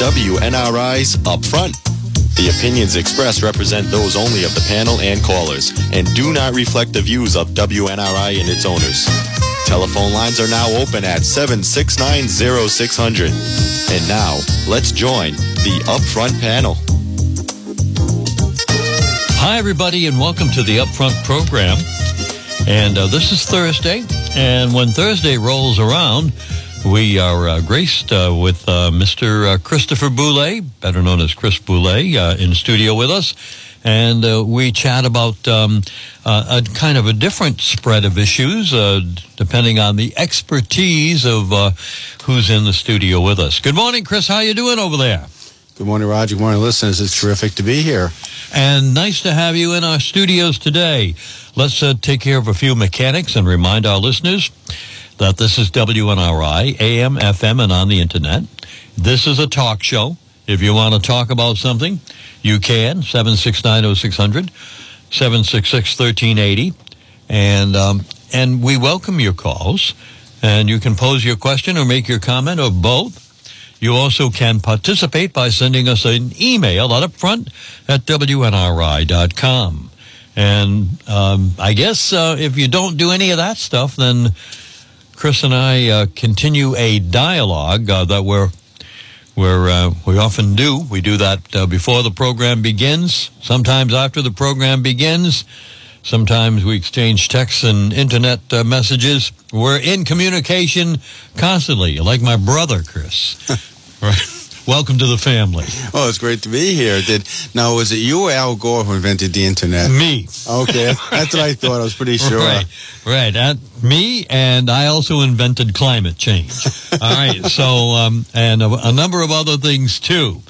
WNRI's Upfront. The opinions expressed represent those only of the panel and callers and do not reflect the views of WNRI and its owners. Telephone lines are now open at 7690600. And now, let's join the Upfront panel. Hi, everybody, and welcome to the Upfront program. And uh, this is Thursday. And when Thursday rolls around, we are uh, graced uh, with uh, Mr. Uh, Christopher Boulay, better known as Chris Boulay, uh, in studio with us. And uh, we chat about um, a kind of a different spread of issues, depending on the expertise of who's in the studio with us. Good morning, Chris. How you doing over there? Good morning, Roger. Good morning, listeners. It's terrific to be here. And nice to have you in our studios today. Let's uh, take care of a few mechanics and remind our listeners that this is WNRI, AM, FM, and on the internet. This is a talk show. If you want to talk about something, you can. 7690600, 766-1380. And, um, and we welcome your calls. And you can pose your question or make your comment or both you also can participate by sending us an email at upfront at WNRI.com. And um, I guess uh, if you don't do any of that stuff, then Chris and I uh, continue a dialogue uh, that we're, we're, uh, we often do. We do that uh, before the program begins, sometimes after the program begins. Sometimes we exchange texts and internet uh, messages. We're in communication constantly, like my brother, Chris. right. Welcome to the family. Oh, it's great to be here. Did now was it you or Al Gore who invented the internet? Me. Okay, that's what I thought. I was pretty sure. Right, right. Uh, me, and I also invented climate change. All right. So, um, and a, a number of other things too.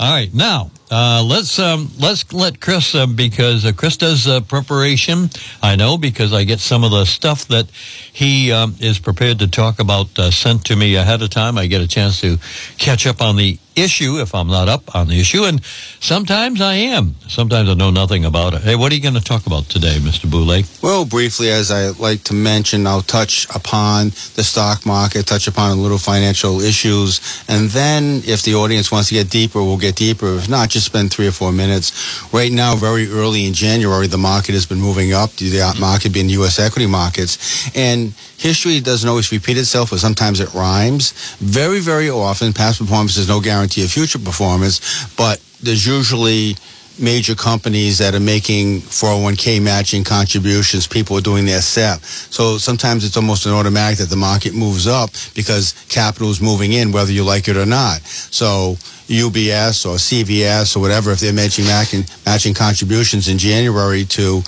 All right. Now, uh, let's um, let's let Chris uh, because uh, Chris does uh, preparation. I know because I get some of the stuff that he um, is prepared to talk about uh, sent to me ahead of time. I get a chance to catch up on the issue if I'm not up on the issue. And sometimes I am. Sometimes I know nothing about it. Hey, what are you going to talk about today, Mr. Boulay? Well, briefly, as I like to mention, I'll touch upon the stock market, touch upon a little financial issues. And then if the audience wants to get deeper, we'll get deeper. If not, just spend three or four minutes. Right now, very early in January, the market has been moving up, the market being U.S. equity markets. And history doesn't always repeat itself, but sometimes it rhymes. Very, very often, past performance is no guarantee of future performance, but there's usually major companies that are making 401k matching contributions. People are doing their SEP. So sometimes it's almost an automatic that the market moves up because capital is moving in, whether you like it or not. So UBS or CVS or whatever, if they're matching, matching contributions in January to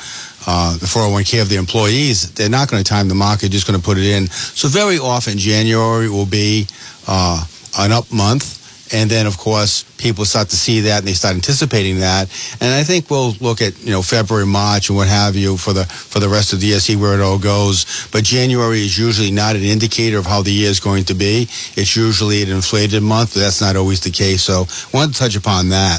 uh, the 401k of the employees, they're not going to time the market, just going to put it in. So very often January will be uh, an up month. And then, of course, people start to see that and they start anticipating that. And I think we'll look at, you know, February, March and what have you for the, for the rest of the year, see where it all goes. But January is usually not an indicator of how the year is going to be. It's usually an inflated month, but that's not always the case. So I wanted to touch upon that.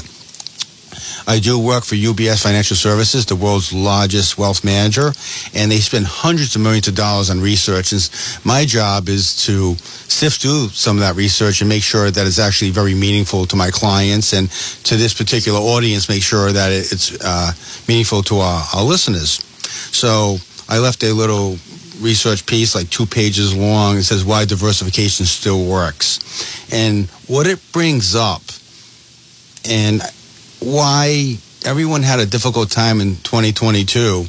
I do work for UBS Financial Services, the world's largest wealth manager, and they spend hundreds of millions of dollars on research. And my job is to sift through some of that research and make sure that it's actually very meaningful to my clients and to this particular audience, make sure that it's uh, meaningful to our, our listeners. So I left a little research piece, like two pages long. It says why diversification still works. And what it brings up, and why everyone had a difficult time in 2022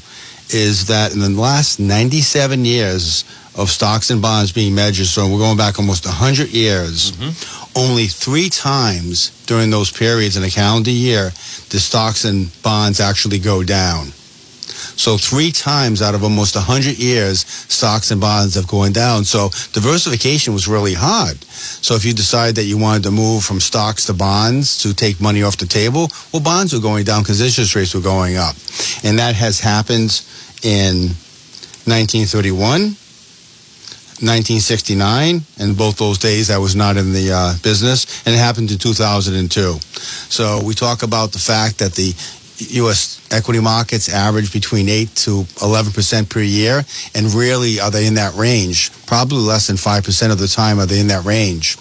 is that in the last 97 years of stocks and bonds being measured, so we're going back almost 100 years, mm-hmm. only three times during those periods in a calendar year did stocks and bonds actually go down. So three times out of almost 100 years, stocks and bonds have gone down. So diversification was really hard. So if you decide that you wanted to move from stocks to bonds to take money off the table, well, bonds were going down because interest rates were going up. And that has happened in 1931. 1969, and both those days I was not in the uh, business, and it happened in 2002. So we talk about the fact that the U.S. equity markets average between 8 to 11% per year, and rarely are they in that range. Probably less than 5% of the time are they in that range.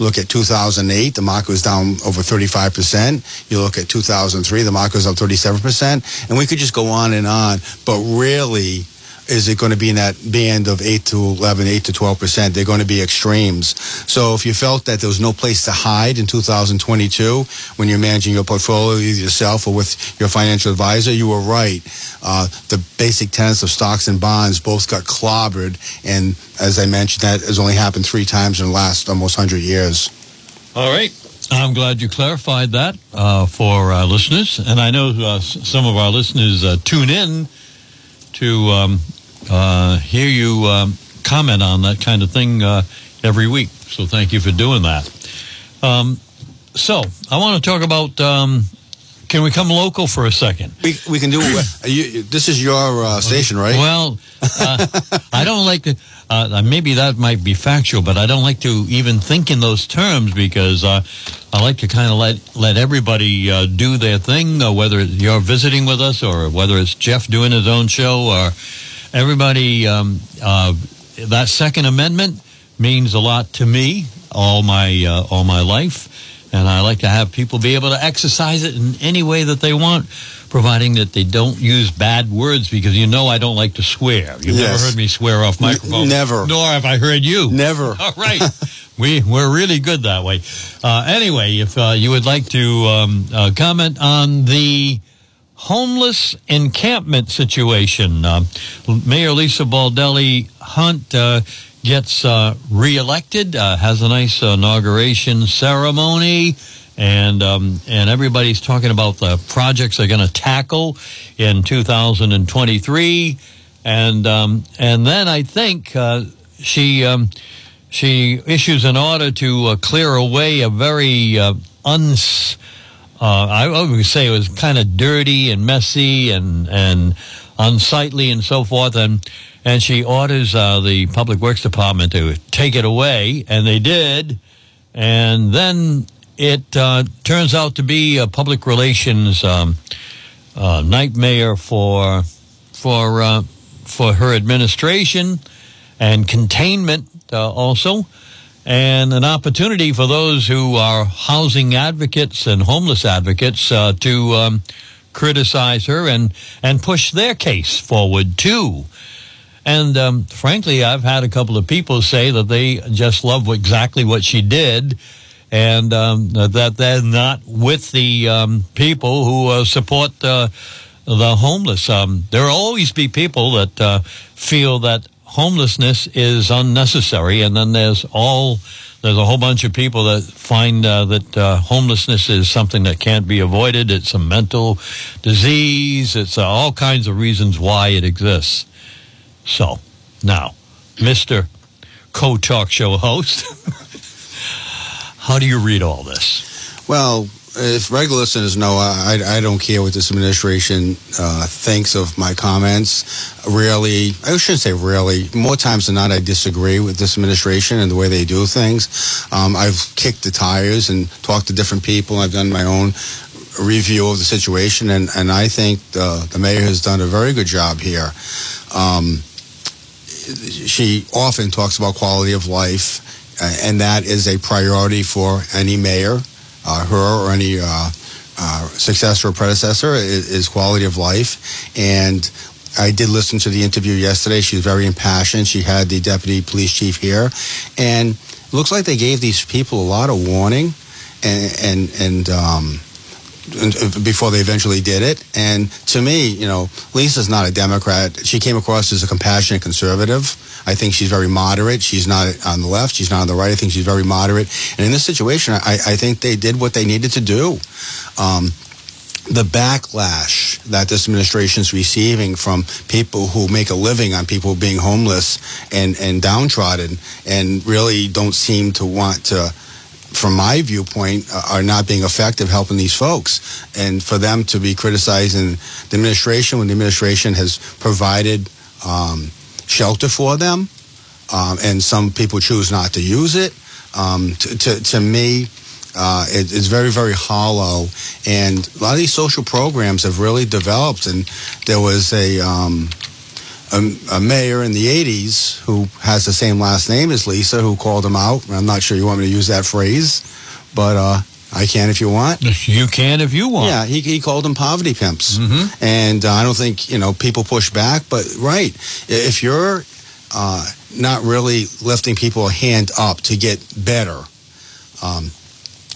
Look at 2008, the market was down over 35%. You look at 2003, the market was up 37%. And we could just go on and on. But really, is it going to be in that band of 8 to 11, 8 to 12 percent? They're going to be extremes. So if you felt that there was no place to hide in 2022 when you're managing your portfolio either yourself or with your financial advisor, you were right. Uh, the basic tenets of stocks and bonds both got clobbered. And as I mentioned, that has only happened three times in the last almost 100 years. All right. I'm glad you clarified that uh, for our listeners. And I know uh, some of our listeners uh, tune in to um, uh, hear you um, comment on that kind of thing uh, every week. So thank you for doing that. Um, so I want to talk about. Um, can we come local for a second? We, we can do it. You, this is your uh, station, right? Well, uh, I don't like to. Uh, maybe that might be factual, but I don't like to even think in those terms because uh, I like to kind of let let everybody uh, do their thing, uh, whether you're visiting with us or whether it's Jeff doing his own show or everybody. Um, uh, that Second Amendment means a lot to me all my uh, all my life, and I like to have people be able to exercise it in any way that they want, providing that they don't use bad words. Because you know I don't like to swear. You've Yes. never heard me swear off microphone. never. Nor have I heard you. Never. All right. we, we're really good that way. Uh, anyway, if uh, you would like to um, uh, comment on the homeless encampment situation, uh, Mayor Lisa Baldelli Hunt uh, gets uh, reelected, uh, has a nice inauguration ceremony. And um, and everybody's talking about the projects they're going to tackle in 2023, and um, and then I think uh, she um, she issues an order to uh, clear away a very uns. Uh, I would say it was kind of dirty and messy and and unsightly and so forth. And and she orders uh, the public works department to take it away, and they did. And then it uh, turns out to be a public relations um, uh, nightmare for for uh, for her administration and containment uh, also, and an opportunity for those who are housing advocates and homeless advocates uh, to um, criticize her and and push their case forward too. And um, frankly, I've had a couple of people say that they just love exactly what she did, and um, that they're not with the um, people who uh, support uh, the homeless. Um, there will always be people that uh, feel that homelessness is unnecessary, and then there's all there's a whole bunch of people that find uh, that uh, homelessness is something that can't be avoided. It's a mental disease. It's uh, all kinds of reasons why it exists. So now, Mister Co-Talk Show host, how do you read all this? Well, if regular listeners know, I, I don't care what this administration uh, thinks of my comments. Rarely, I shouldn't say rarely, more times than not, I disagree with this administration and the way they do things. Um, I've kicked the tires and talked to different people. I've done my own review of the situation, and, and I think the, the mayor has done a very good job here. Um, she often talks about quality of life, uh, and that is a priority for any mayor her or any uh, uh, successor or predecessor is, is, quality of life. And I did listen to the interview yesterday. She was very impassioned. She had the deputy police chief here, and looks like they gave these people a lot of warning, and and and. Um, before they eventually did it. And to me, you know, Lisa's not a Democrat. She came across as a compassionate conservative. I think she's very moderate. She's not on the left. She's not on the right. I think she's very moderate. And in this situation, I, I think they did what they needed to do. Um, the backlash that this administration is receiving from people who make a living on people being homeless and, and downtrodden and really don't seem to want to from my viewpoint, uh, are not being effective helping these folks. And for them to be criticizing the administration when the administration has provided um, shelter for them, um, and some people choose not to use it, um, to, to, to, me, uh, it, it's very, very hollow. And a lot of these social programs have really developed. And there was a, um, a, a, mayor in the 80s who has the same last name as Lisa who called him out. I'm not sure you want me to use that phrase, but uh, I can if you want. You can if you want. Yeah, he, he called them poverty pimps. Mm-hmm. And uh, I don't think, you know, people push back, but right. If you're uh, not really lifting people a hand up to get better, um,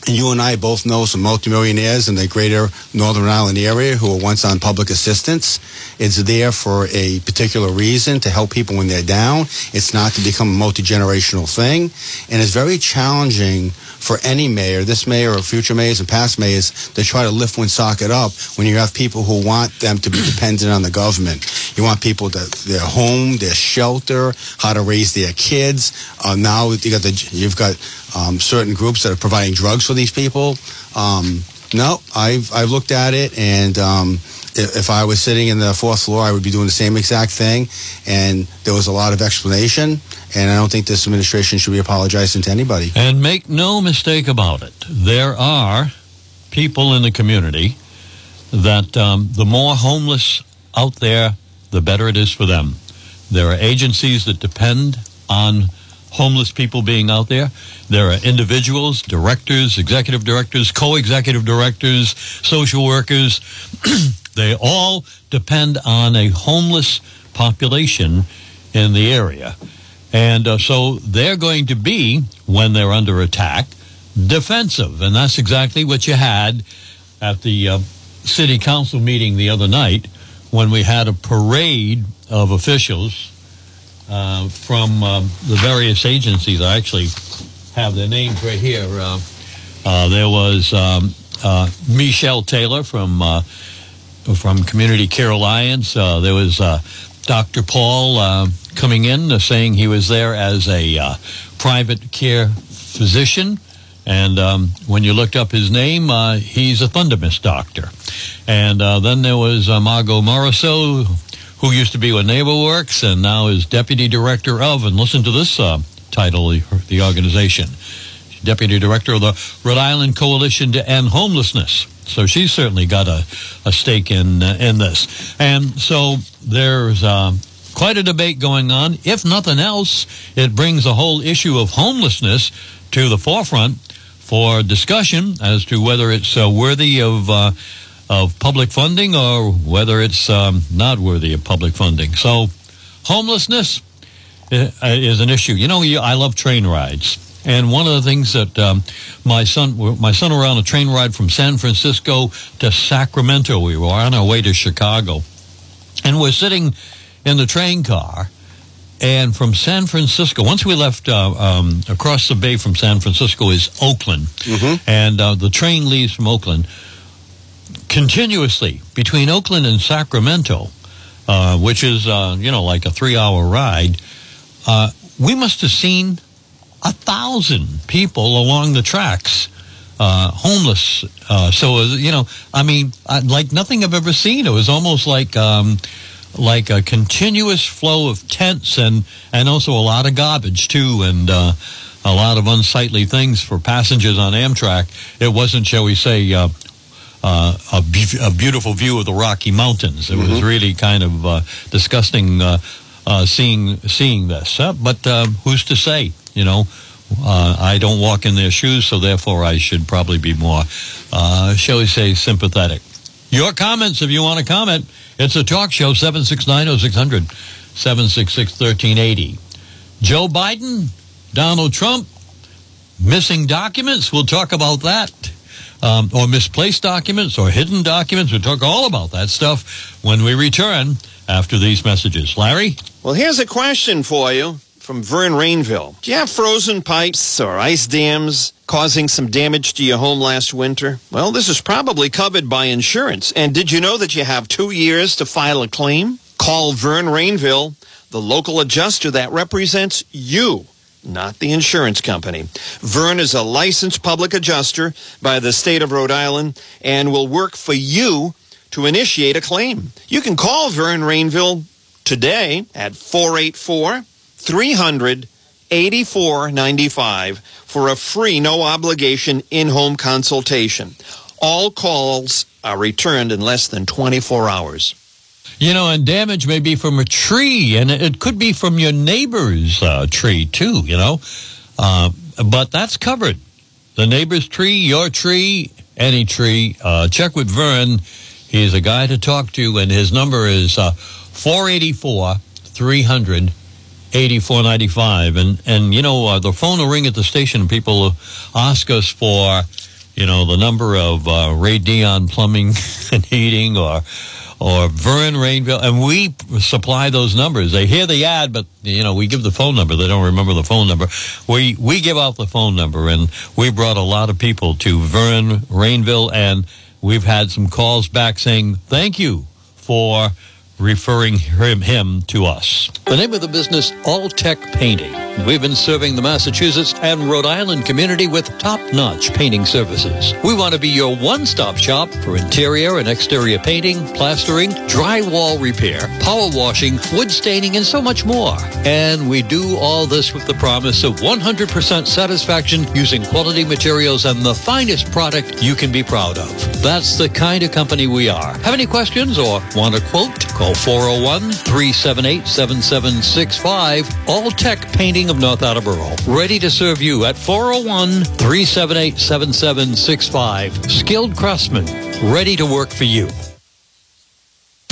you and I both know some multimillionaires in the greater Northern Rhode Island area who were once on public assistance. It's there for a particular reason to help people when they're down. It's not to become a multi-generational thing. And it's very challenging for any mayor, this mayor or future mayors and past mayors, to try to lift Woonsocket up when you have people who want them to be dependent on the government. You want people to their home, their shelter, how to raise their kids. Uh, now you got the, you've got um, certain groups that are providing drugs for these people. Um, no, I've I've looked at it, and um, if, if, I was sitting in the fourth floor, I would be doing the same exact thing. And there was a lot of explanation, and I don't think this administration should be apologizing to anybody. And make no mistake about it, there are people in the community that um, the more homeless out there, the better it is for them. There are agencies that depend on homeless people being out there. There are individuals, directors, executive directors, co-executive directors, social workers. they all depend on a homeless population in the area. And uh, so they're going to be, when they're under attack, defensive. And that's exactly what you had at the uh, city council meeting the other night when we had a parade of officials uh, from um, the various agencies. I actually have their names right here. Uh, uh, there was um, uh, Michelle Taylor from uh, from Community Care Alliance. Uh, there was uh, Dr. Paul uh, coming in uh, saying he was there as a private care physician. And um, when you looked up his name, he's a Thundermist doctor. And then there was Margot Morisseau, who used to be with NeighborWorks and now is deputy director of, and listen to this uh, title, the organization, deputy director of the Rhode Island Coalition to End Homelessness. So she's certainly got a, a stake in uh, in this. And so there's um, quite a debate going on. If nothing else, it brings the whole issue of homelessness to the forefront for discussion as to whether it's uh, worthy of uh, of public funding or whether it's um, not worthy of public funding. So, homelessness uh, is an issue. You know, I love train rides. And one of the things that um, my son, my son were on a train ride from San Francisco to Sacramento. We were on our way to Chicago, and we're sitting in the train car. And from San Francisco, once we left uh, um, across the bay from San Francisco is Oakland, mm-hmm. and uh, the train leaves from Oakland continuously between Oakland and Sacramento, uh, which is, uh, you know, like a three hour ride, uh, we must have seen a thousand people along the tracks. Uh, homeless. Uh, so, you know, I mean, like nothing I've ever seen. It was almost like, um, like a continuous flow of tents and, and also a lot of garbage too. And, uh, a lot of unsightly things for passengers on Amtrak. It wasn't, shall we say, uh, uh, a, be- a, beautiful view of the Rocky Mountains. It mm-hmm. was really kind of uh, disgusting uh, uh seeing seeing this. Uh, but uh, who's to say? You know, I don't walk in their shoes, so therefore I should probably be more, shall we say, sympathetic. Your comments, if you want to comment, it's a talk show, 769-0600, 766-1380. Joe Biden, Donald Trump, missing documents, we'll talk about that um, or misplaced documents or hidden documents. We'll talk all about that stuff when we return after these messages. Larry? Well, here's a question for you from Vern Rainville. Do you have frozen pipes or ice dams causing some damage to your home last winter? Well, this is probably covered by insurance. And did you know that you have two years to file a claim? Call Vern Rainville, the local adjuster that represents you not the insurance company. Vern is a licensed public adjuster by the state of Rhode Island and will work for you to initiate a claim. You can call Vern Rainville today at 484 300 8495 for a free no obligation in-home consultation. All calls are returned in less than 24 hours. You know, and damage may be from a tree, and it could be from your neighbor's uh, tree too. You know, uh, but that's covered. The neighbor's tree, your tree, any tree. Uh, check with Vern. He's a guy to talk to, and his number is uh, 484 300 8495. And, and you know, uh, the phone will ring at the station, people ask us for, you know, the number of uh, Ray Dion Plumbing and Heating or or Vern Rainville, and we supply those numbers. They hear the ad, but you know we give the phone number. They don't remember the phone number. We we give out the phone number, and we brought a lot of people to Vern Rainville, and we've had some calls back saying thank you for referring him, him to us. The name of the business, All Tech Painting. We've been serving the Massachusetts and Rhode Island community with top-notch painting services. We want to be your one-stop shop for interior and exterior painting, plastering, drywall repair, power washing, wood staining, and so much more. And we do all this with the promise of 100% satisfaction using quality materials and the finest product you can be proud of. That's the kind of company we are. Have any questions or want a quote? Call 401 378 7765. All Tech Painting of North Attleboro. Ready to serve you at 401 378 7765. Skilled craftsmen, ready to work for you.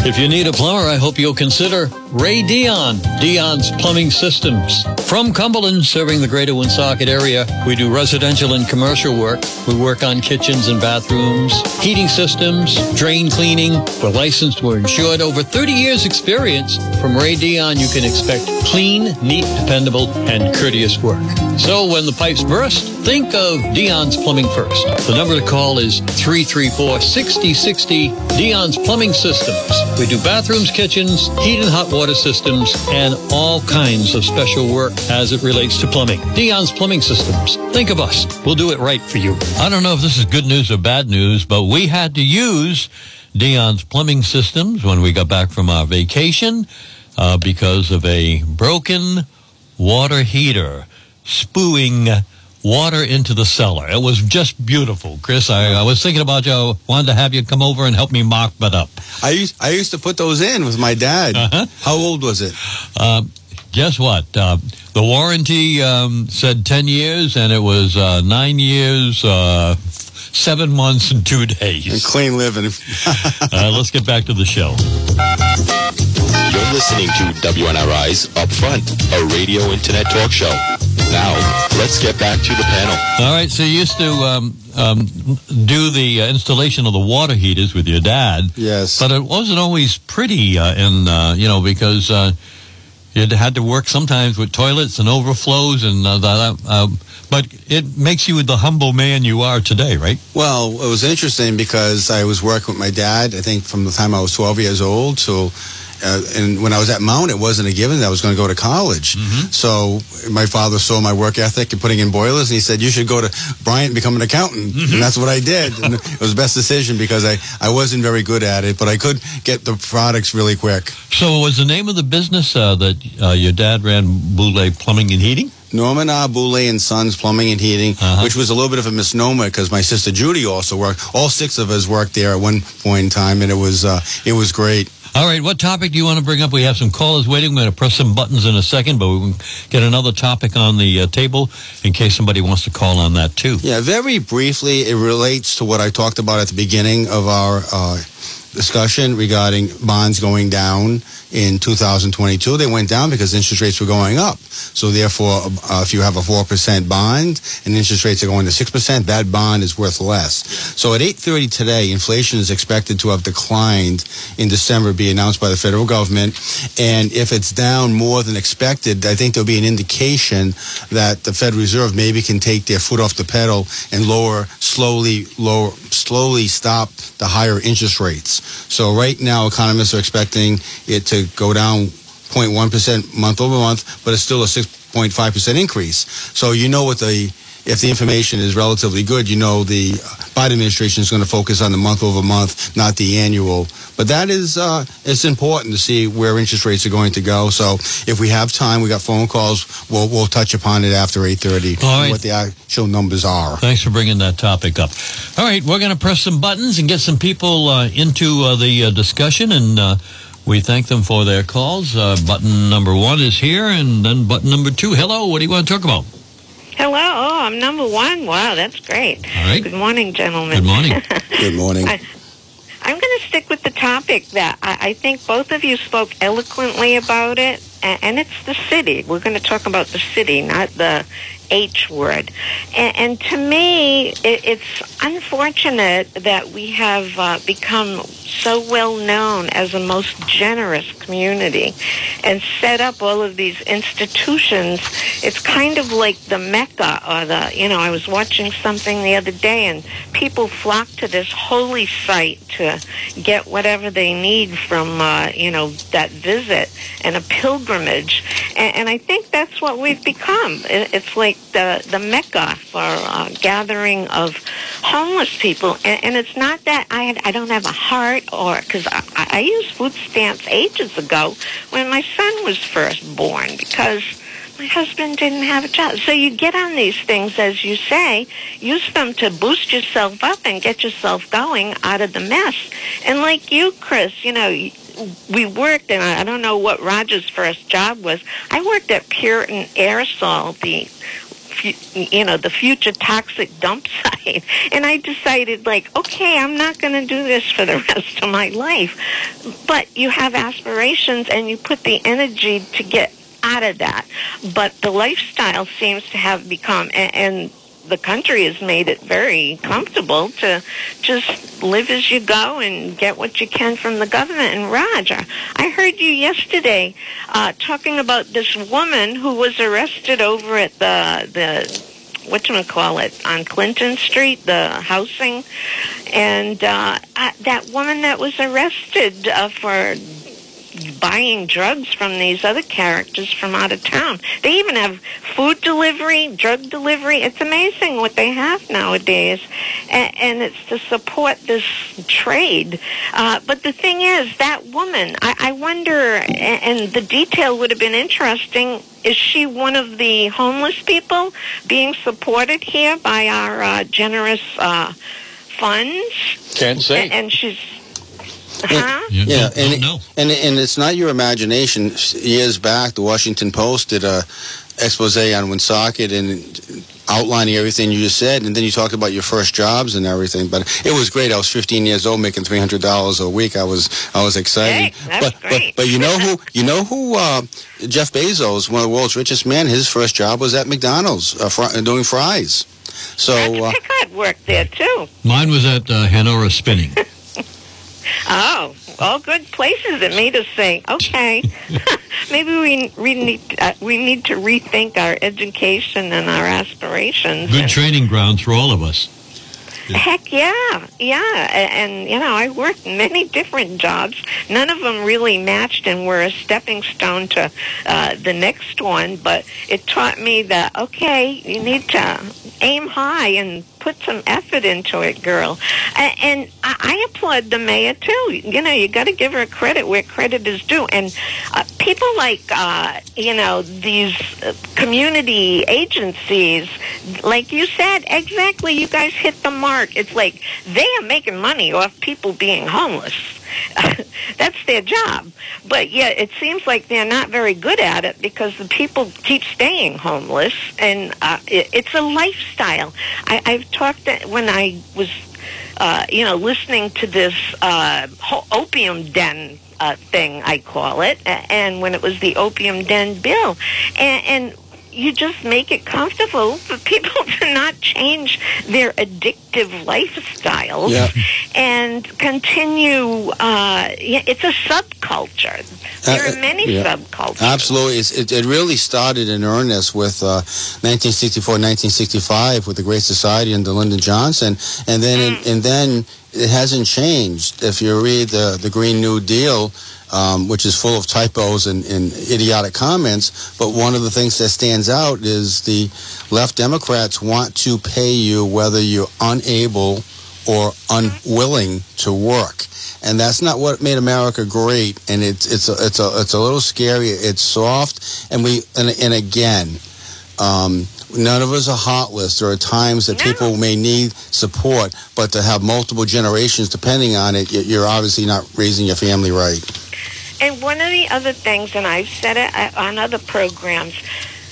If you need a plumber, I hope you'll consider Ray Dion, Dion's Plumbing Systems. From Cumberland, serving the greater Woonsocket area, we do residential and commercial work. We work on kitchens and bathrooms, heating systems, drain cleaning. We're licensed, we're insured. Over 30 years experience. From Ray Dion, you can expect clean, neat, dependable, and courteous work. So when the pipes burst, think of Dion's Plumbing first. The number to call is 334-6060, Dion's Plumbing Systems. We do bathrooms, kitchens, heat and hot water systems, and all kinds of special work as it relates to plumbing. Dion's Plumbing Systems. Think of us. We'll do it right for you. I don't know if this is good news or bad news, but we had to use Dion's Plumbing Systems when we got back from our vacation uh, because of a broken water heater spewing water into the cellar. It was just beautiful, Chris. I, I was thinking about you. I wanted to have you come over and help me mock that up. I used I used to put those in with my dad. Uh-huh. How old was it? Uh, guess what? Uh, the warranty um, said 10 years, and it was uh, nine years, uh, seven months, and two And days. clean living. Uh, let's get back to the show. You're listening to WNRI's Upfront, a radio internet talk show. Now, let's get back to the panel. All right, so you used to um, um, do the uh, installation of the water heaters with your dad. yes. But it wasn't always pretty, uh, in, uh, you know, because uh, you had to work sometimes with toilets and overflows and uh, that. Uh, but it makes you the humble man you are today, right? Well, it was interesting because I was working with my dad, I think from the time I was 12 years old. So, uh, and when I was at Mount, it wasn't a given that I was going to go to college. So my father saw my work ethic and putting in boilers, and he said, you should go to Bryant and become an accountant. And that's what I did. And it was the best decision because I, I wasn't very good at it, but I could get the products really quick. So was the name of the business uh, that uh, your dad ran Boulay Plumbing and Heating? Norman R. Boulay and Sons Plumbing and Heating, Uh-huh. which was a little bit of a misnomer because my sister Judy also worked. All six of us worked there at one point in time, and it was uh, it was great. All right, what topic do you want to bring up? We have some callers waiting. We're going to press some buttons in a second, but we can get another topic on the uh, table in case somebody wants to call on that too. Yeah, very briefly, it relates to what I talked about at the beginning of our uh, discussion regarding bonds going down in 2022. They went down because interest rates were going up. So therefore, uh, if you have a 4% bond and interest rates are going to 6%, that bond is worth less. So at 8.30 today, inflation is expected to have declined in December, be announced by the federal government. And if it's down more than expected, I think there'll be an indication that the Fed Reserve maybe can take their foot off the pedal and lower, slowly, lower, slowly stop the higher interest rates. So right now, economists are expecting it to go down 0.1% month over month, but it's still a 6.5% increase. So you know what the if the information is relatively good, you know the Biden administration is going to focus on the month over month, not the annual. But that is uh, it's important to see where interest rates are going to go. So if we have time, we got phone calls. We'll we'll touch upon it after eight thirty. Right. What the actual numbers are. Thanks for bringing that topic up. All right, we're going to press some buttons and get some people uh, into uh, the uh, discussion, and uh, We thank them for their calls. Uh, button number one is here, and then button number two. Hello, what do you want to talk about? Hello. Oh, I'm number one. Wow, that's great. All right. Good morning, gentlemen. Good morning. Good morning. I- I'm going to stick with the topic that I, I think both of you spoke eloquently about it, and, and it's the city. We're going to talk about the city, not the H word. And, and to me, it, it's unfortunate that we have uh, become so well known as a most generous community and set up all of these institutions. It's kind of like the Mecca or the, you know, I was watching something the other day and people flock to this holy site to get whatever they need from, uh, you know, that visit and a pilgrimage. And, and I think that's what we've become. It, it's like the, the Mecca for uh, gathering of homeless people. And, and it's not that I, I don't have a heart or, because I, I used food stamps ages ago when my son was first born because my husband didn't have a job. So you get on these things, as you say, use them to boost yourself up and get yourself going out of the mess. And like you, Chris, you know, we worked, and I don't know what Roger's first job was. I worked at Puritan Aerosol, the you know the future toxic dump site. And i decided like okay i'm not going to do this for the rest of my life. But you have aspirations and you put the energy to get out of that. But the lifestyle seems to have become and, and the country has made it very comfortable to just live as you go and get what you can from the government. And Roger, I heard you yesterday uh, talking about this woman who was arrested over at the the what you call it on Clinton Street, the housing, and uh, uh, that woman that was arrested uh, for buying drugs from these other characters from out of town. They even have food delivery, drug delivery. It's amazing what they have nowadays, and, and it's to support this trade. Uh, but the thing is, that woman, I, I wonder, and, and the detail would have been interesting. Is she one of the homeless people being supported here by our uh, generous uh, funds? Can't say. And, and she's. Huh? You Yeah, don't- and, don't and and it's not your imagination. Years back, the Washington Post did a expose on Woonsocket and outlining everything you just said, and then you talked about your first jobs and everything. But it was great. I was 15 years old, making 300 dollars a week. I was I was excited. Hey, but, but but you know who you know who uh, Jeff Bezos, one of the world's richest men. His first job was at McDonald's, uh, fr- doing fries. So. Roger Uh, Pickard worked there too. Mine was at uh, Hanora Spinning. Oh, all good places that made us say, okay, maybe we we need uh, we need to rethink our education and our aspirations. Good And- training grounds for all of us. Heck yeah, yeah, A- and, you know I worked many different jobs. None of them really matched and were a stepping stone to uh, the next one. But it taught me that okay, you need to aim high and put some effort into it, girl. And I applaud the mayor too. You know, you got to give her credit where credit is due. And uh, people like uh, you know these uh, community agencies, like you said, exactly. You guys hit the mark. It's like they are making money off people being homeless. That's their job. But yet it seems like they're not very good at it because the people keep staying homeless, and uh, it, it's a lifestyle. I, I've talked to, when I was, uh, you know, listening to this uh, opium den uh, thing, I call it, and when it was the opium den bill, and. and you just make it comfortable for people to not change their addictive lifestyles Yeah. and continue. Uh, it's a subculture. There Uh, are many yeah. subcultures. Absolutely. It's, it, it really started in earnest with uh, 1964, 1965 with the Great Society under Lyndon Johnson. And then, Mm. and then it hasn't changed. If you read the, the Green New Deal, um, which is full of typos and, and idiotic comments, but one of the things that stands out is the left Democrats want to pay you whether you're unable or unwilling to work and that's not what made America great. And it's it's a, it's a it's a little scary. It's soft, and we and, and again, um, none of us are heartless. There are times that No. people may need support, but to have multiple generations depending on it, you're obviously not raising your family right. And one of the other things, and I've said it uh, on other programs,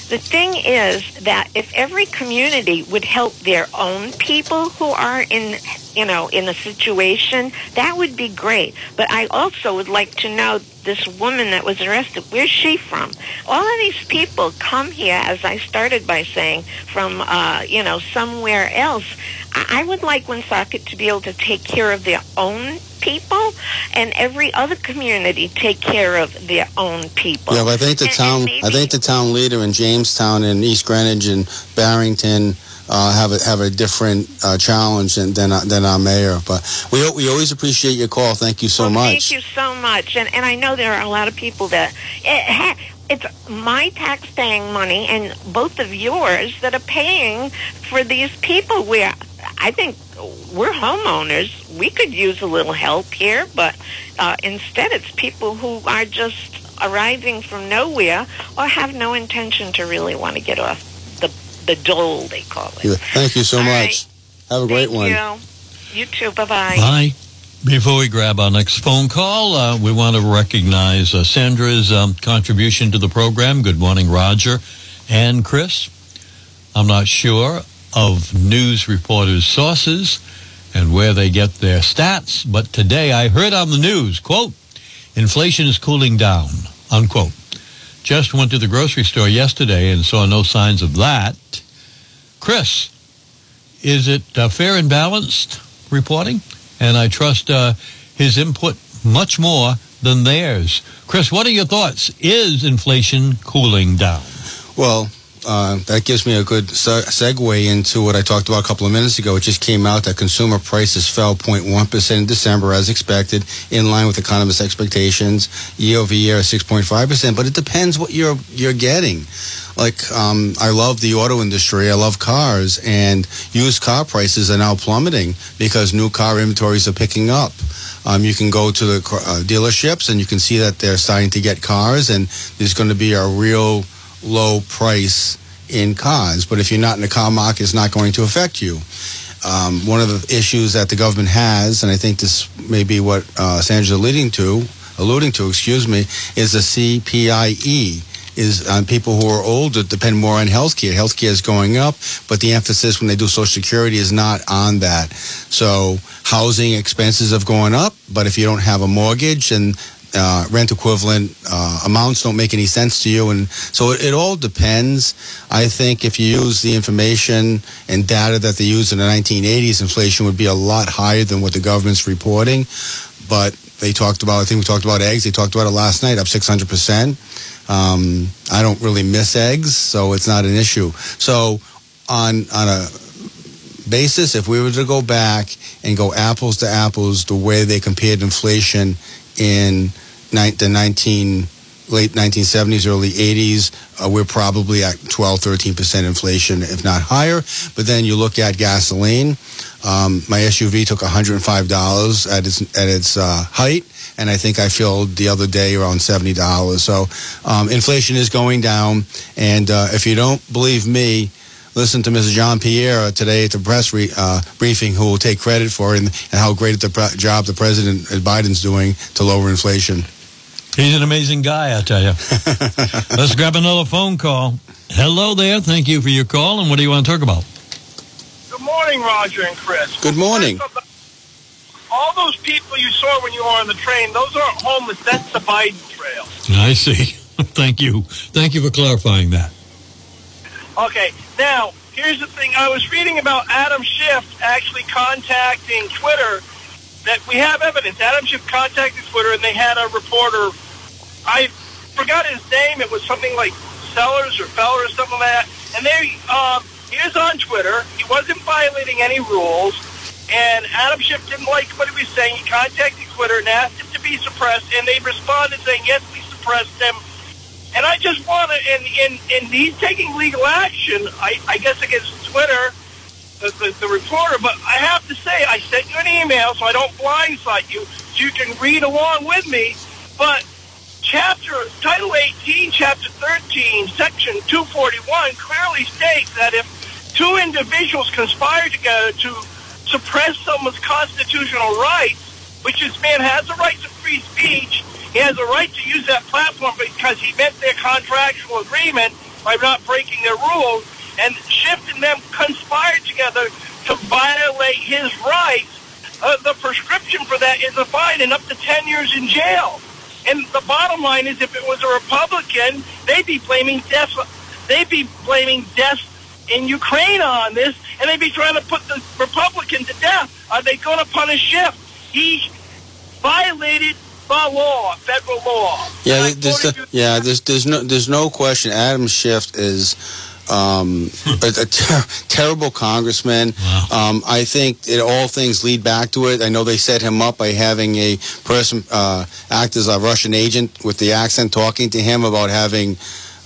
the thing is that if every community would help their own people who are in, you know, in a situation, that would be great. But I also would like to know this woman that was arrested, where's she from? All of these people come here, as I started by saying, from, uh, you know, somewhere else. I would like Woonsocket to be able to take care of their own people and every other community take care of their own people. Yeah, but I think the And- town, and maybe- I think the town leader in Jamestown and East Greenwich and Barrington uh, have a have a different uh, challenge than than, our- than our mayor. But we we always appreciate your call. Thank you so well, much. Thank you so much. And and I know there are a lot of people that it it's my tax-paying money and both of yours that are paying for these people. Where I think we're homeowners, we could use a little help here, but uh, instead it's people who are just arriving from nowhere or have no intention to really want to get off the the dole they call it. Yeah, Thank you so All much. Have a great Thank one. You. you too. Bye bye. Bye. Before we grab our next phone call, uh, we want to recognize uh, Sandra's um, contribution to the program. Good morning, Roger and Chris. I'm not sure of news reporters' sources and where they get their stats, but today I heard on the news, quote, inflation is cooling down, unquote. Just went to the grocery store yesterday and saw no signs of that. Chris, is it uh, fair and balanced reporting? And I trust uh, his input much more than theirs. Chris, what are your thoughts? Is inflation cooling down? Well, uh, that gives me a good se- segue into what I talked about a couple of minutes ago. It just came out that consumer prices fell 0.1% in December as expected, in line with economists' expectations. Year over year, 6.5%. But it depends what you're you're getting. Like, um, I love the auto industry. I love cars, and used car prices are now plummeting because new car inventories are picking up. Um, you can go to the uh, dealerships and you can see that they're starting to get cars, and there's going to be a real low price in cars. But if you're not in the car market, it's not going to affect you. Um, one of the issues that the government has, and I think this may be what uh, Sandra's alluding to, alluding to, excuse me, is the CPI-E. Is on people who are older depend more on health care. Health care is going up, but the emphasis when they do Social Security is not on that. So housing expenses have gone up, but if you don't have a mortgage and uh, rent equivalent uh, amounts don't make any sense to you. And so it, it all depends. I think if you use the information and data that they used in the 1980s, inflation would be a lot higher than what the government's reporting. But they talked about, I think we talked about eggs. They talked about it last night, up 600%. Um, I don't really miss eggs, so it's not an issue. So on, on a basis, if we were to go back and go apples to apples, the way they compared inflation in ni- the 19 late 1970s, early 80s, uh, we're probably at 12, 13% inflation, if not higher. But then you look at gasoline. Um, my SUV took $105 at its at its uh, height, and I think I filled the other day around $70. So um, inflation is going down, and uh, if you don't believe me, listen to Mrs. Jean-Pierre today at the press re, uh, briefing, who will take credit for it and, and how great the pre- job the President Biden's doing to lower inflation. He's an amazing guy, I tell you. Let's grab another phone call. Hello there. Thank you for your call. And what do you want to talk about? Good morning, Roger and Chris. Good morning. All those people you saw when you were on the train, those aren't homeless. That's the Biden trail. I see. Thank you. Thank you for clarifying that. Okay, now, here's the thing. I was reading about Adam Schiff actually contacting Twitter that we have evidence. Adam Schiff contacted Twitter and they had a reporter. I forgot his name. It was something like Sellers or Feller or something like that. And they, um, he is on Twitter. He wasn't violating any rules. And Adam Schiff didn't like what he was saying. He contacted Twitter and asked him to be suppressed. And they responded saying, yes, we suppressed him. And I just want to, and, and, and he's taking legal action, I, I guess, against Twitter, the, the, the reporter. But I have to say, I sent you an email so I don't blindside you, so you can read along with me. But chapter, Title 18, Chapter 13, Section 241 clearly states that if two individuals conspire together to suppress someone's constitutional rights, which this man has a right to free speech. He has a right to use that platform because he met their contractual agreement by not breaking their rules. And Schiff and them conspired together to violate his rights. Uh, the prescription for that is a fine and up to 10 years in jail. And the bottom line is, if it was a Republican, they'd be blaming death. They'd be blaming death in Ukraine on this, and they'd be trying to put the Republican to death. Are they going to punish Schiff? He violated the law, federal law. Yeah, there's, yeah. There's there's no there's no question. Adam Schiff is um, a, a ter- terrible congressman. Wow. Um, I think it, all things lead back to it. I know they set him up by having a person uh, act as a Russian agent with the accent talking to him about having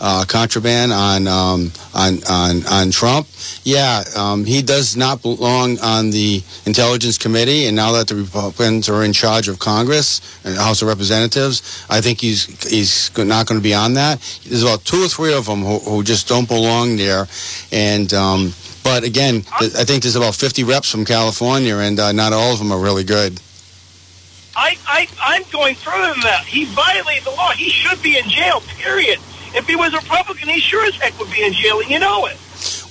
uh, contraband on um, on on on Trump. Yeah, um, he does not belong on the Intelligence Committee, and now that the Republicans are in charge of Congress and House of Representatives, I think he's he's not going to be on that. There's about two or three of them who, who just don't belong there, and. Um, but again, I think there's about 50 reps from California, and uh, not all of them are really good. I, I, I'm going than that. He violated the law. He should be in jail, period. If he was a Republican, he sure as heck would be in jail, and you know it.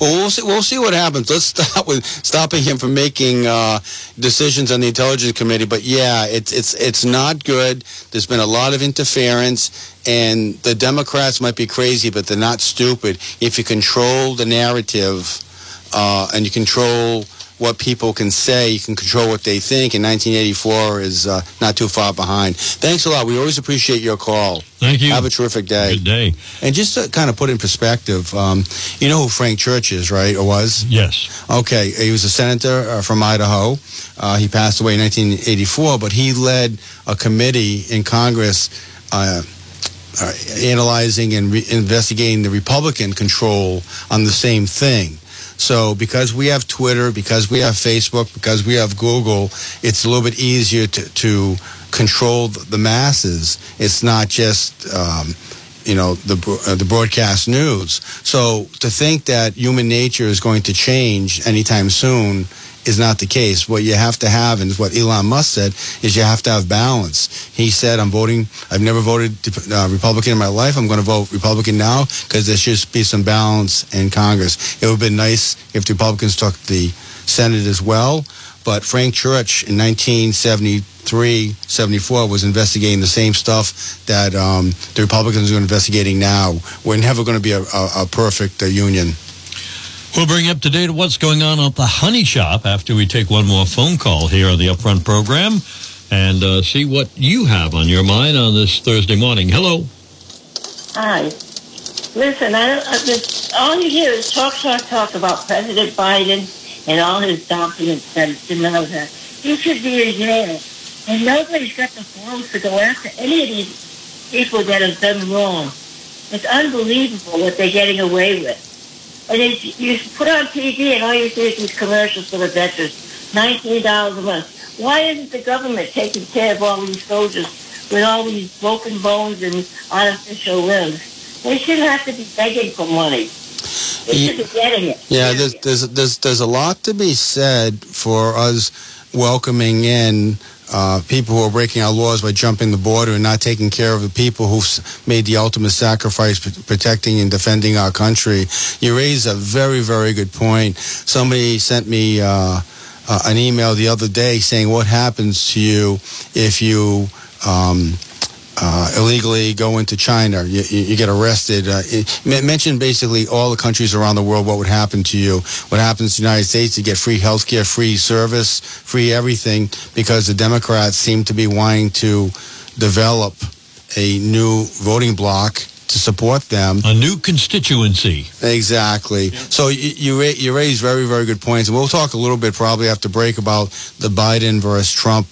Well, we'll see. We'll see what happens. Let's stop with stopping him from making uh, decisions on the intelligence committee. But yeah, it's it's it's not good. There's been a lot of interference, and the Democrats might be crazy, but they're not stupid. If you control the narrative, uh, and you control what people can say, you can control what they think. And 1984 is uh, not too far behind. Thanks a lot. We always appreciate your call. Thank you. Have a terrific day. Good day. And just to kind of put in perspective, um, you know who Frank Church is, right? Or was? Yes. Okay, he was a senator uh, from Idaho. Uh, he passed away in 1984, but he led a committee in Congress uh, uh, analyzing and re- investigating the Republican control on the same thing. So, because we have Twitter, because we have Facebook, because we have Google, it's a little bit easier to, to control the masses. It's not just. Um, you know the uh, the broadcast news. So to think that human nature is going to change anytime soon is not the case. What you have to have, and what Elon Musk said, is you have to have balance. He said, "I'm voting. I've never voted uh, Republican in my life. I'm going to vote Republican now because there should be some balance in Congress. It would have been nice if the Republicans took the Senate as well." But Frank Church in 1973, 74 was investigating the same stuff that um, the Republicans are investigating now. We're never going to be a, a, a perfect uh, union. We'll bring you up to date what's going on at the Honey Shop after we take one more phone call here on the Upfront program and uh, see what you have on your mind on this Thursday morning. Hello. Hi. Listen, I I just, all you hear is talk, talk, talk about President Biden and all his documents that and all that. He should be in jail. And nobody's got the balls to go after any of these people that have done wrong. It's unbelievable what they're getting away with. And it's, you put on TV and all you see is these commercials for the veterans. $19 a month. Why isn't the government taking care of all these soldiers with all these broken bones and artificial limbs? They shouldn't have to be begging for money. They should be getting it. Yeah, there's, there's there's there's a lot to be said for us welcoming in uh, people who are breaking our laws by jumping the border and not taking care of the people who've made the ultimate sacrifice protecting and defending our country. You raise a very very good point. Somebody sent me uh, uh, an email the other day saying, "What happens to you if you?" Um, uh, illegally go into China, you, you, get arrested. Uh, it men- basically all the countries around the world. What would happen to you? What happens to the United States? You get free health care, free service, free everything because the Democrats seem to be wanting to develop a new voting bloc to support them. A new constituency. Exactly. So you you, you raise very very good points, and we'll talk a little bit probably after break about the Biden versus Trump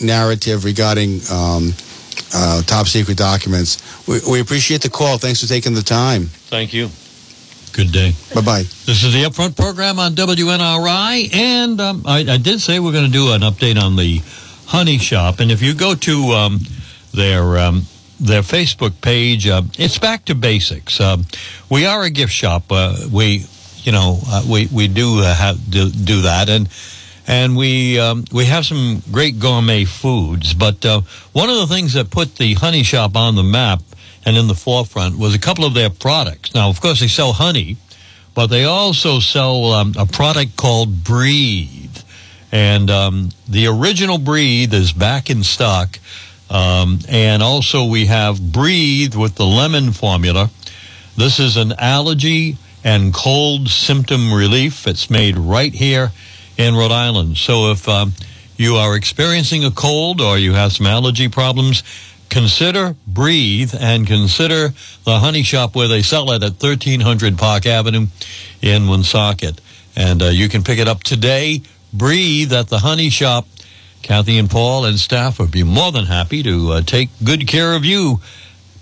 narrative regarding um, uh, top secret documents. We, we appreciate the call. Thanks for taking the time. Thank you. Good day. Bye bye. This is the Upfront program on WNRI, and um, I, I did say we're going to do an update on the Honey Shop. And if you go to um, their um, their Facebook page, uh, it's back to basics. Um, we are a gift shop. Uh, we, you know, uh, we we do uh, have do, do that, and and we um, we have some great gourmet foods. But uh, one of the things that put the honey shop on the map and in the forefront was a couple of their products. Now, of course, they sell honey, but they also sell um, a product called Breathe, and um, the original Breathe is back in stock. Um, and also we have Breathe with the lemon formula. This is an allergy and cold symptom relief. It's made right here in Rhode Island. So if um, you are experiencing a cold or you have some allergy problems, consider Breathe and consider the honey shop where they sell it at 1300 Park Avenue in Woonsocket. And uh, you can pick it up today. Breathe at the honey shop. Kathy and Paul and staff would be more than happy to uh, take good care of you.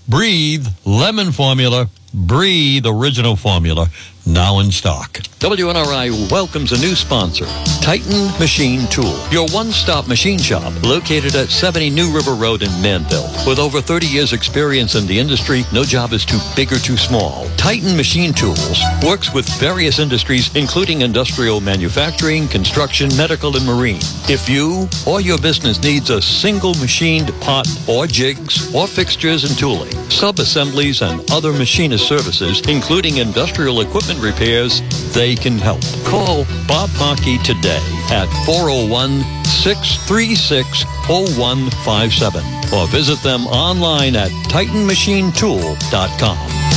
Breathe lemon formula. Breathe original formula now in stock. WNRI welcomes a new sponsor, Titan Machine Tool, your one-stop machine shop located at 70 New River Road in Manville. With over 30 years experience in the industry, no job is too big or too small. Titan Machine Tools works with various industries including industrial manufacturing, construction, medical, and marine. If you or your business needs a single machined pot or jigs or fixtures and tooling, sub-assemblies and other machinist services, including industrial equipment repairs, they can help. Call Bob Hockey today at 401 636 0157 or visit them online at TitanMachineTool.com.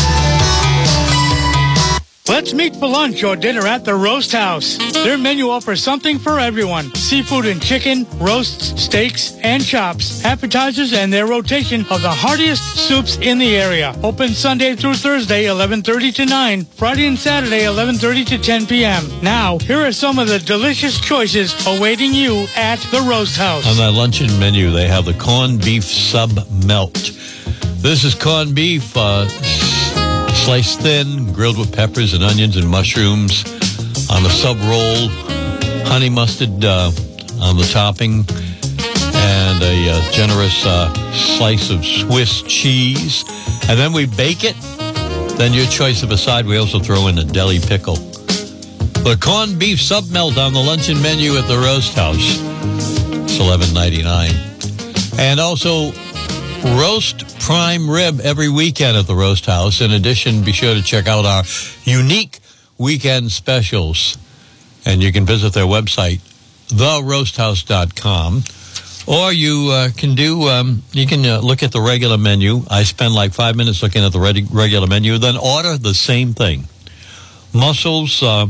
Let's meet for lunch or dinner at the Roast House. Their menu offers something for everyone. Seafood and chicken, roasts, steaks, and chops, appetizers, and their rotation of the heartiest soups in the area. Open Sunday through Thursday, 11.30 to 9. Friday and Saturday, 11.30 to 10 p.m. Now, here are some of the delicious choices awaiting you at the Roast House. On that luncheon menu, they have the corned beef sub melt. This is corned beef, uh, sliced thin, grilled with peppers and onions and mushrooms on a sub roll, honey mustard uh, on the topping, and a uh, generous uh, slice of Swiss cheese. And then we bake it. Then your choice of a side, we also throw in a deli pickle. The corned beef sub melt on the luncheon menu at the Roast House. It's eleven ninety nine, and also roast prime rib every weekend at the Roast House. In addition, be sure to check out our unique weekend specials. And you can visit their website, theroasthouse.com. Or you uh, can do, um, you can uh, look at the regular menu. I spend like five minutes looking at the reg- regular menu, then order the same thing. Mussels uh,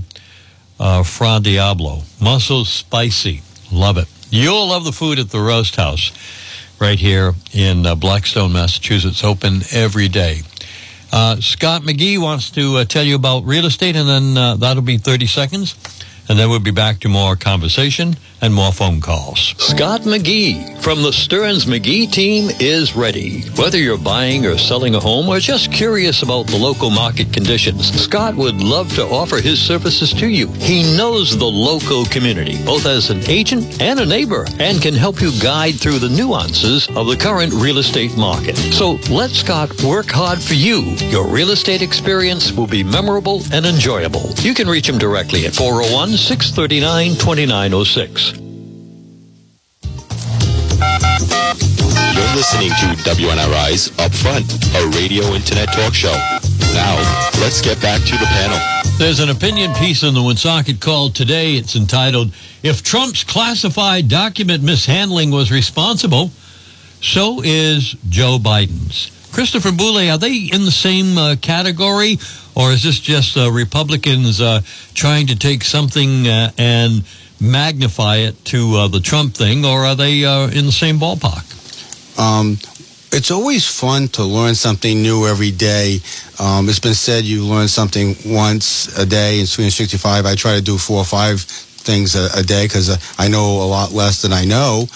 uh, Fra Diablo. Mussels spicy. Love it. You'll love the food at the Roast House right here in uh, Blackstone, Massachusetts, open every day. Uh, Scott McGee wants to uh, tell you about real estate, and then uh, that'll be 30 seconds. And then we'll be back to more conversation and more phone calls. Scott McGee from the Stearns McGee team is ready. Whether you're buying or selling a home or just curious about the local market conditions, Scott would love to offer his services to you. He knows the local community, both as an agent and a neighbor, and can help you guide through the nuances of the current real estate market. So let Scott work hard for you. Your real estate experience will be memorable and enjoyable. You can reach him directly at 401 639 2906. You're listening to WNRI's Upfront, a radio internet talk show. Now, let's get back to the panel. There's an opinion piece in the Woonsocket Call today. It's entitled, If Trump's classified document mishandling was responsible, so is Joe Biden's. Christopher Boulay, are they in the same uh, category, or is this just uh, Republicans uh, trying to take something uh, and magnify it to uh, the Trump thing, or are they uh, in the same ballpark? Um, it's always fun to learn something new every day. Um, it's been said you learn something once a day in 365. I try to do four or five things a, a day because I know a lot less than I know.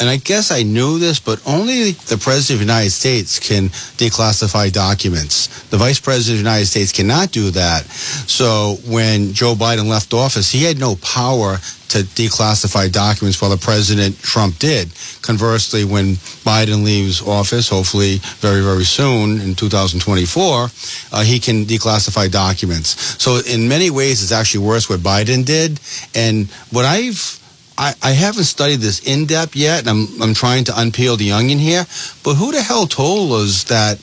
And I guess I knew this, but only the President of the United States can declassify documents. The Vice President of the United States cannot do that. So when Joe Biden left office, he had no power to declassify documents while the President Trump did. Conversely, when Biden leaves office, hopefully very, very soon in 2024, uh, he can declassify documents. So in many ways, it's actually worse what Biden did. And what I've I, I haven't studied this in depth yet, and I'm I'm trying to unpeel the onion here. But who the hell told us that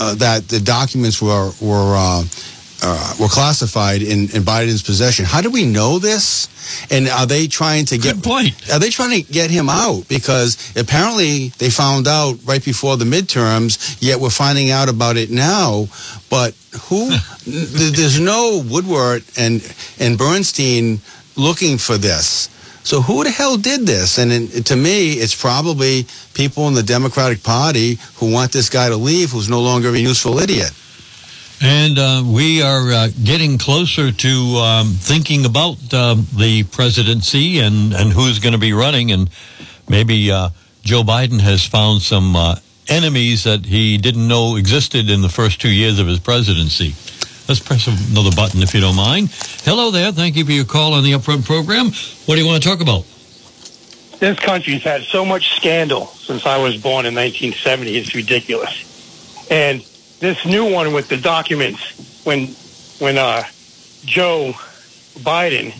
uh, that the documents were were uh, uh, were classified in, in Biden's possession? How do we know this? And are they trying to get Good point. Are they trying to get him out? Because apparently they found out right before the midterms. Yet we're finding out about it now. But who? there's no Woodward and and Bernstein looking for this. So who the hell did this? And in, to me, it's probably people in the Democratic Party who want this guy to leave, who's no longer a useful idiot. And uh, we are uh, getting closer to um, thinking about um, the presidency and, and who's going to be running. And maybe uh, Joe Biden has found some uh, enemies that he didn't know existed in the first two years of his presidency. Let's press another button if you don't mind. Hello there. Thank you for your call on the Upfront program. What do you want to talk about? This country's had so much scandal since I was born in 1970. It's ridiculous. And this new one with the documents, when when uh, Joe Biden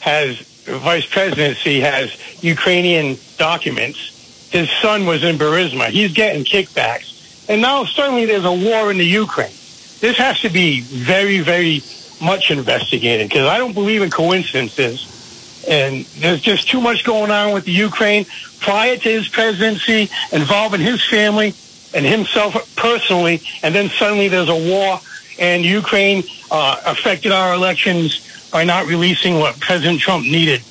has vice presidency has Ukrainian documents. His son was in Burisma. He's getting kickbacks, and now suddenly there's a war in the Ukraine. This has to be very, very much investigated because I don't believe in coincidences. And there's just too much going on with the Ukraine prior to his presidency, involving his family and himself personally, and then suddenly there's a war, and Ukraine uh, affected our elections by not releasing what President Trump needed,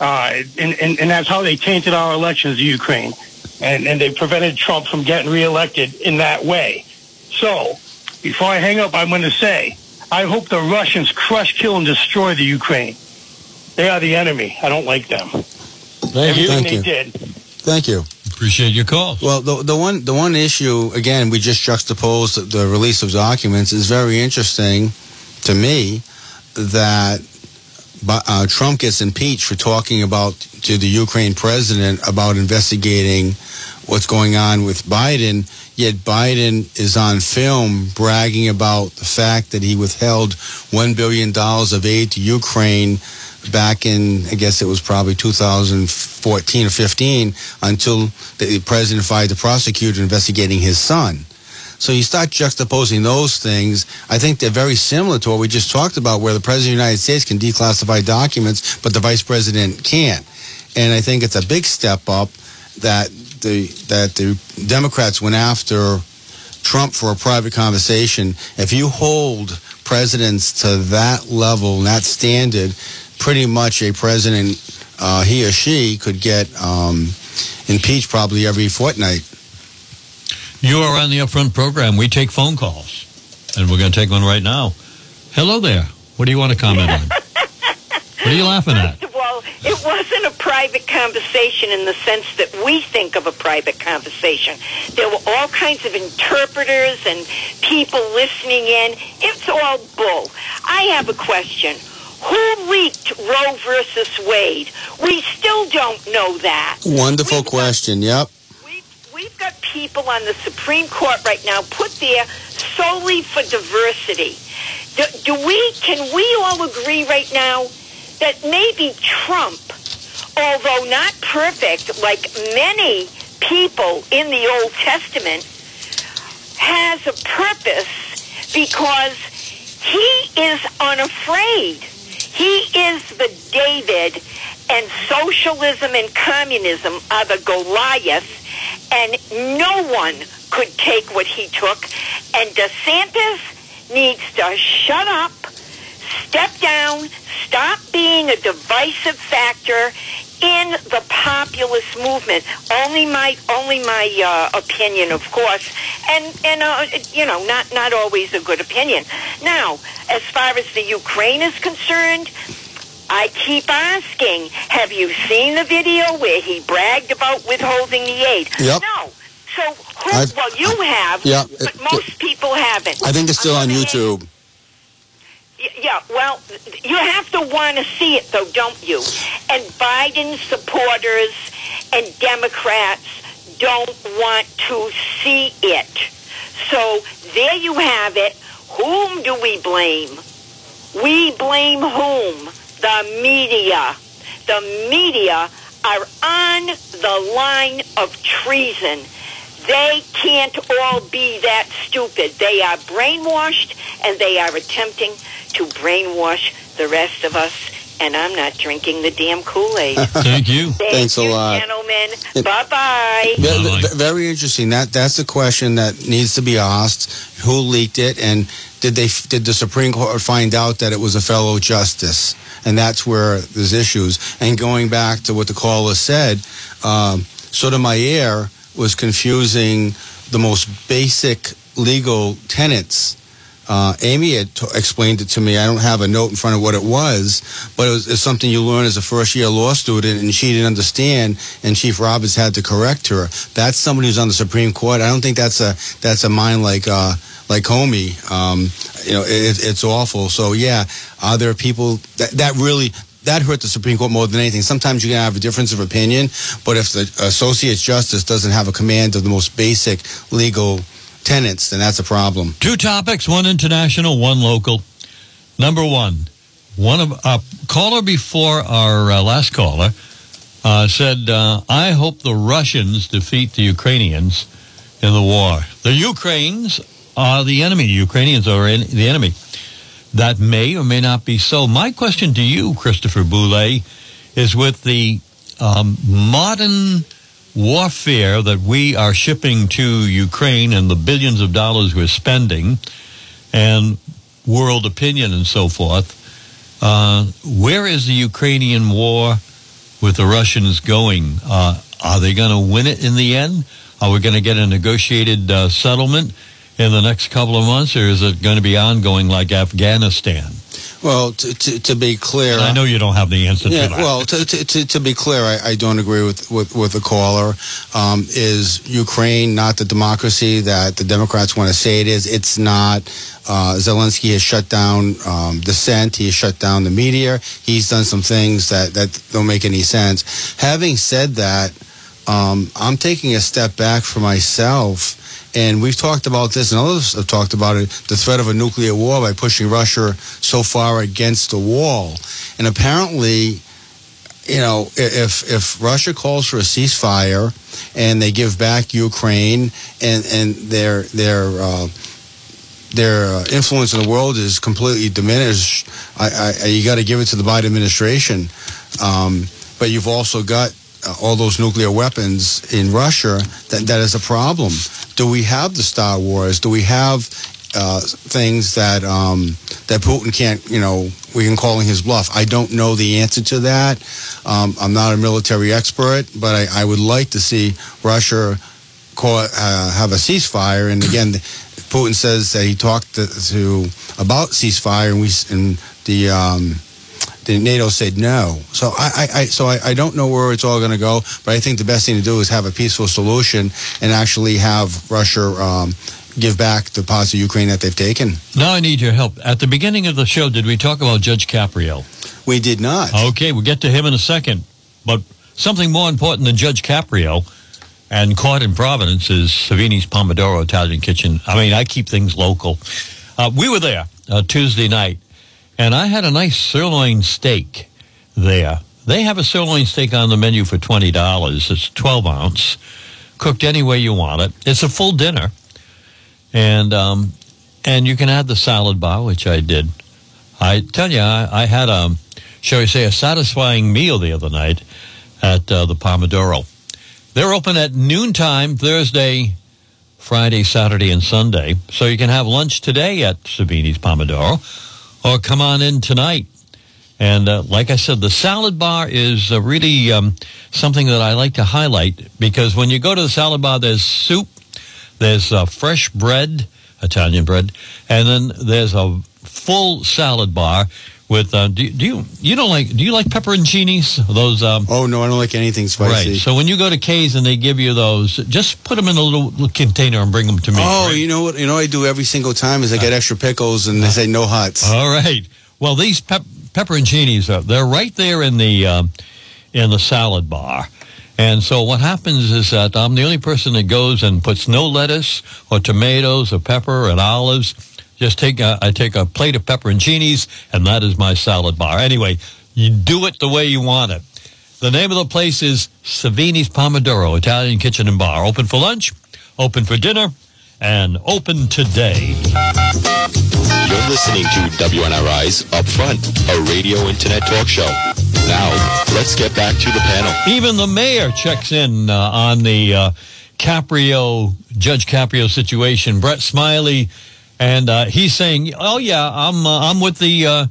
uh, and, and, and that's how they tainted our elections, Ukraine, and and they prevented Trump from getting reelected in that way. So, before I hang up, I'm going to say, I hope the Russians crush, kill, and destroy the Ukraine. They are the enemy. I don't like them. Thank Everything Thank they you. did. Thank you. Appreciate your call. Well, the the one the one issue again we just juxtaposed the, the release of documents is very interesting to me that uh, Trump gets impeached for talking about to the Ukraine president about investigating what's going on with Biden. Yet Biden is on film bragging about the fact that he withheld one billion dollars of aid to Ukraine back in, I guess it was probably 2014 or 15, until the president fired the prosecutor investigating his son. So you start juxtaposing those things. I think they're very similar to what we just talked about, where the president of the United States can declassify documents, but the vice president can't. And I think it's a big step up that the that the Democrats went after Trump for a private conversation. If you hold presidents to that level, that standard, pretty much a president, uh, he or she, could get um, impeached probably every fortnight. You are on the Upfront program. We take phone calls, and we're going to take one right now. Hello there. What do you want to comment on? What are you laughing at? All, it wasn't a private conversation in the sense that we think of a private conversation. There were all kinds of interpreters and people listening in. It's all bull. I have a question. Who leaked Roe versus Wade? We still don't know that. Wonderful We've got- question. Yep. We've, we've got people on the Supreme Court right now put there solely for diversity. Do, do we, can we all agree right now that maybe Trump, although not perfect like many people in the Old Testament, has a purpose because he is unafraid. He is the David, and socialism and communism are the Goliath, and no one could take what he took. And DeSantis needs to shut up, step down, stop being a divisive factor in the populist movement. Only my only my uh, opinion, of course, and and uh, you know, not not always a good opinion. Now, as far as the Ukraine is concerned. I keep asking, have you seen the video where he bragged about withholding the aid? Yep. No. So, who, well, you have, Yeah, but most people haven't. I think it's still on I'm gonna ask- YouTube. Yeah, well, you have to want to see it, though, don't you? And Biden supporters and Democrats don't want to see it. So there you have it. Whom do we blame? We blame whom? The media. the media are on the line of treason. They can't all be that stupid. They are brainwashed and they are attempting to brainwash the rest of us. And I'm not drinking the damn Kool Aid. Thank you. Thank Thanks a lot. gentlemen. Bye bye. Ve- ve- Very interesting. That that's the question that needs to be asked. Who leaked it, and did they did the Supreme Court find out that it was a fellow justice? And that's where there's issues. And going back to what the caller said, um, Sotomayor was confusing the most basic legal tenets. Uh, Amy had t- explained it to me. I don't have a note in front of what it was, but it was it's something you learn as a first year law student, and she didn't understand, and Chief Roberts had to correct her. That's somebody who's on the Supreme Court. I don't think that's a that's a mind like uh, like Comey. Um, you know, it, it's awful. So yeah, are there people that that really that hurt the Supreme Court more than anything. Sometimes you can have a difference of opinion, but if the Associate Justice doesn't have a command of the most basic legal tenets, then that's a problem. Two topics, one international, one local. Number one, one of a caller before our uh, last caller uh, said, uh, "I hope the Russians defeat the Ukrainians in the war. The Ukrainians are the enemy. The Ukrainians are in, the enemy. That may or may not be so. My question to you, Christopher Boulay, is with the um, modern warfare that we are shipping to Ukraine and the billions of dollars we're spending and world opinion and so forth, uh, where is the Ukrainian war with the Russians going? Uh, are they going to win it in the end? Are we going to get a negotiated uh, settlement in the next couple of months, or is it going to be ongoing like Afghanistan? Well, to, to, to be clear, And I know you don't have the answer yeah, to that. well, to, to, to, be clear, I, I don't agree with, with, with the caller. Um, is Ukraine not the democracy that the Democrats want to say it is? It's not. Uh, Zelensky has shut down um, dissent. He has shut down the media. He's done some things that, that don't make any sense. Having said that, um, I'm taking a step back for myself. And we've talked about this, and others have talked about it the threat of a nuclear war by pushing Russia so far against the wall. And apparently, you know, if if Russia calls for a ceasefire and they give back Ukraine and and their their uh, their uh, influence in the world is completely diminished, I, I, you got to give it to the Biden administration. Um, but you've also got uh, all those nuclear weapons in Russia. That that is a problem. Do we have the Star Wars? Do we have uh, things that um, that Putin can't, you know, we can call in his bluff. I don't know the answer to that. Um, I'm not a military expert, but I, I would like to see Russia call, uh, have a ceasefire. And again, Putin says that he talked to, to about ceasefire, and we and the. Um, the NATO said no. So I, I, I so I, I don't know where it's all going to go, but I think the best thing to do is have a peaceful solution and actually have Russia um, give back the parts of Ukraine that they've taken. now I need your help. At the beginning of the show, did we talk about Judge Caprio? We did not. Okay, we'll get to him in a second. But something more important than Judge Caprio and caught in Providence is Savini's Pomodoro Italian Kitchen. I mean, I keep things local. Uh, we were there uh, Tuesday night, and I had a nice sirloin steak there. They have a sirloin steak on the menu for $20. It's 12 ounce, cooked any way you want it. It's a full dinner. And um, and you can add the salad bar, which I did. I tell you, I, I had a, shall we say, a satisfying meal the other night at uh, the Pomodoro. They're open at noontime Thursday, Friday, Saturday, and Sunday. So you can have lunch today at Savini's Pomodoro or come on in tonight. And uh, like I said, the salad bar is uh, really um, something that I like to highlight because when you go to the salad bar, there's soup, there's uh, fresh bread, Italian bread, and then there's a full salad bar with. Uh, do, do you you don't like do you like pepperoncinis? Those um, Oh no, I don't like anything spicy. right. So when you go to K's and they give you those, just put them in a little, little container and bring them to me. Oh, right? you know what? You know I do every single time is I get extra pickles and they say no huts. All right. Well, these pep- pepperoncinis are they're right there in the um, in the salad bar. And so what happens is that I'm the only person that goes and puts no lettuce or tomatoes or pepper and olives. Just take a, I take a plate of pepperoncinis and that is my salad bar. Anyway, you do it the way you want it. The name of the place is Savini's Pomodoro Italian Kitchen and Bar. Open for lunch, open for dinner, and open today. You're listening to WNRI's Upfront, a radio internet talk show. Now, let's get back to the panel. Even the mayor checks in uh, on the uh, Caprio, Judge Caprio situation. Brett Smiley, and uh, he's saying, "Oh yeah, I'm uh, I'm with the." Uh,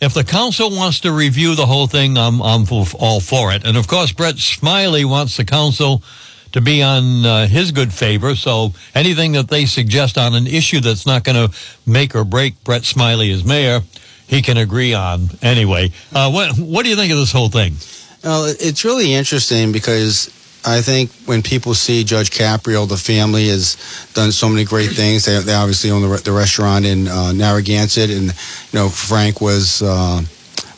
if the council wants to review the whole thing, I'm I'm all for it. And of course, Brett Smiley wants the council to be on uh, his good favor. So anything that they suggest on an issue that's not going to make or break Brett Smiley as mayor, he can agree on anyway. Uh, what what do you think of this whole thing? Well, it's really interesting because I think when people see Judge Caprio, the family has done so many great things. They, they obviously own the, the restaurant in uh, Narragansett, and you know Frank was. Uh,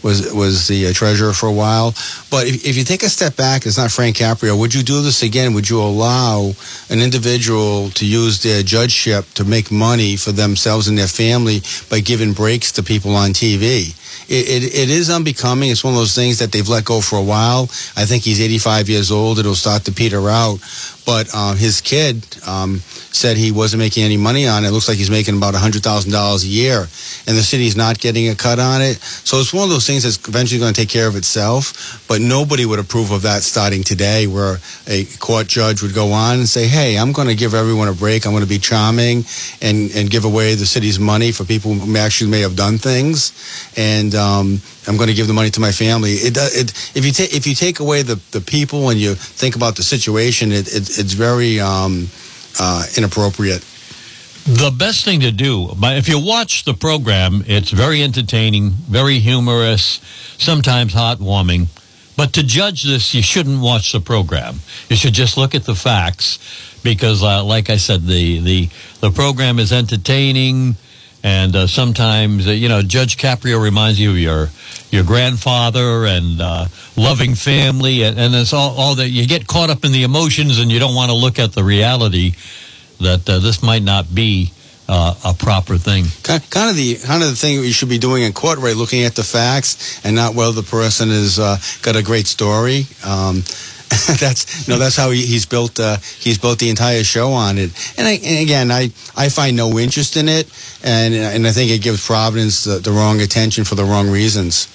was was the uh, treasurer for a while. But if, if, you take a step back, it's not Frank Caprio. Would you do this again? Would you allow an individual to use their judgeship to make money for themselves and their family by giving breaks to people on TV? It, it, it is unbecoming. It's one of those things that they've let go for a while. I think he's 85 years old. It'll start to peter out. But uh, his kid um, said he wasn't making any money on it. it looks like he's making about $100,000 a year, and the city's not getting a cut on it. So it's one of those things that's eventually going to take care of itself. But nobody would approve of that starting today, where a court judge would go on and say, "Hey, I'm going to give everyone a break. I'm going to be charming and and give away the city's money for people who actually may have done things, and um, I'm going to give the money to my family." It, it if you take if you take away the the people and you think about the situation, it, it it's very um, uh, inappropriate. The best thing to do, but if you watch the program, it's very entertaining, very humorous, sometimes heartwarming. But to judge this, you shouldn't watch the program. You should just look at the facts, because, uh, like I said, the the the program is entertaining, and uh, sometimes uh, you know Judge Caprio reminds you of your your grandfather and uh, loving family, and, and it's all all that you get caught up in the emotions, and you don't want to look at the reality that uh, this might not be uh, a proper thing. Kind of the kind of the thing you should be doing in court, right? Looking at the facts and not whether the person has uh, got a great story. Um, that's know that's how he, he's built uh, he's built the entire show on it. And, I, and, again, I, I find no interest in it, and and I think it gives Providence the, the wrong attention for the wrong reasons.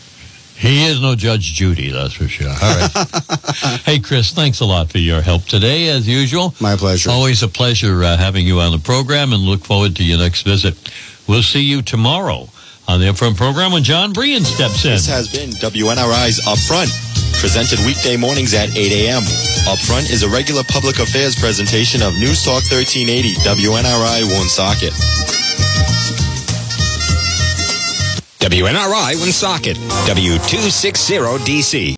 He is no Judge Judy, that's for sure. All right. hey, Chris, thanks a lot for your help today, as usual. My pleasure. Always a pleasure uh, having you on the program and look forward to your next visit. We'll see you tomorrow on the Upfront program when John Brian steps in. This has been WNRI's Upfront, presented weekday mornings at 8 a.m. Upfront is a regular public affairs presentation of News Talk 1380, WNRI Woonsocket. WNRI Woonsocket, W260DC.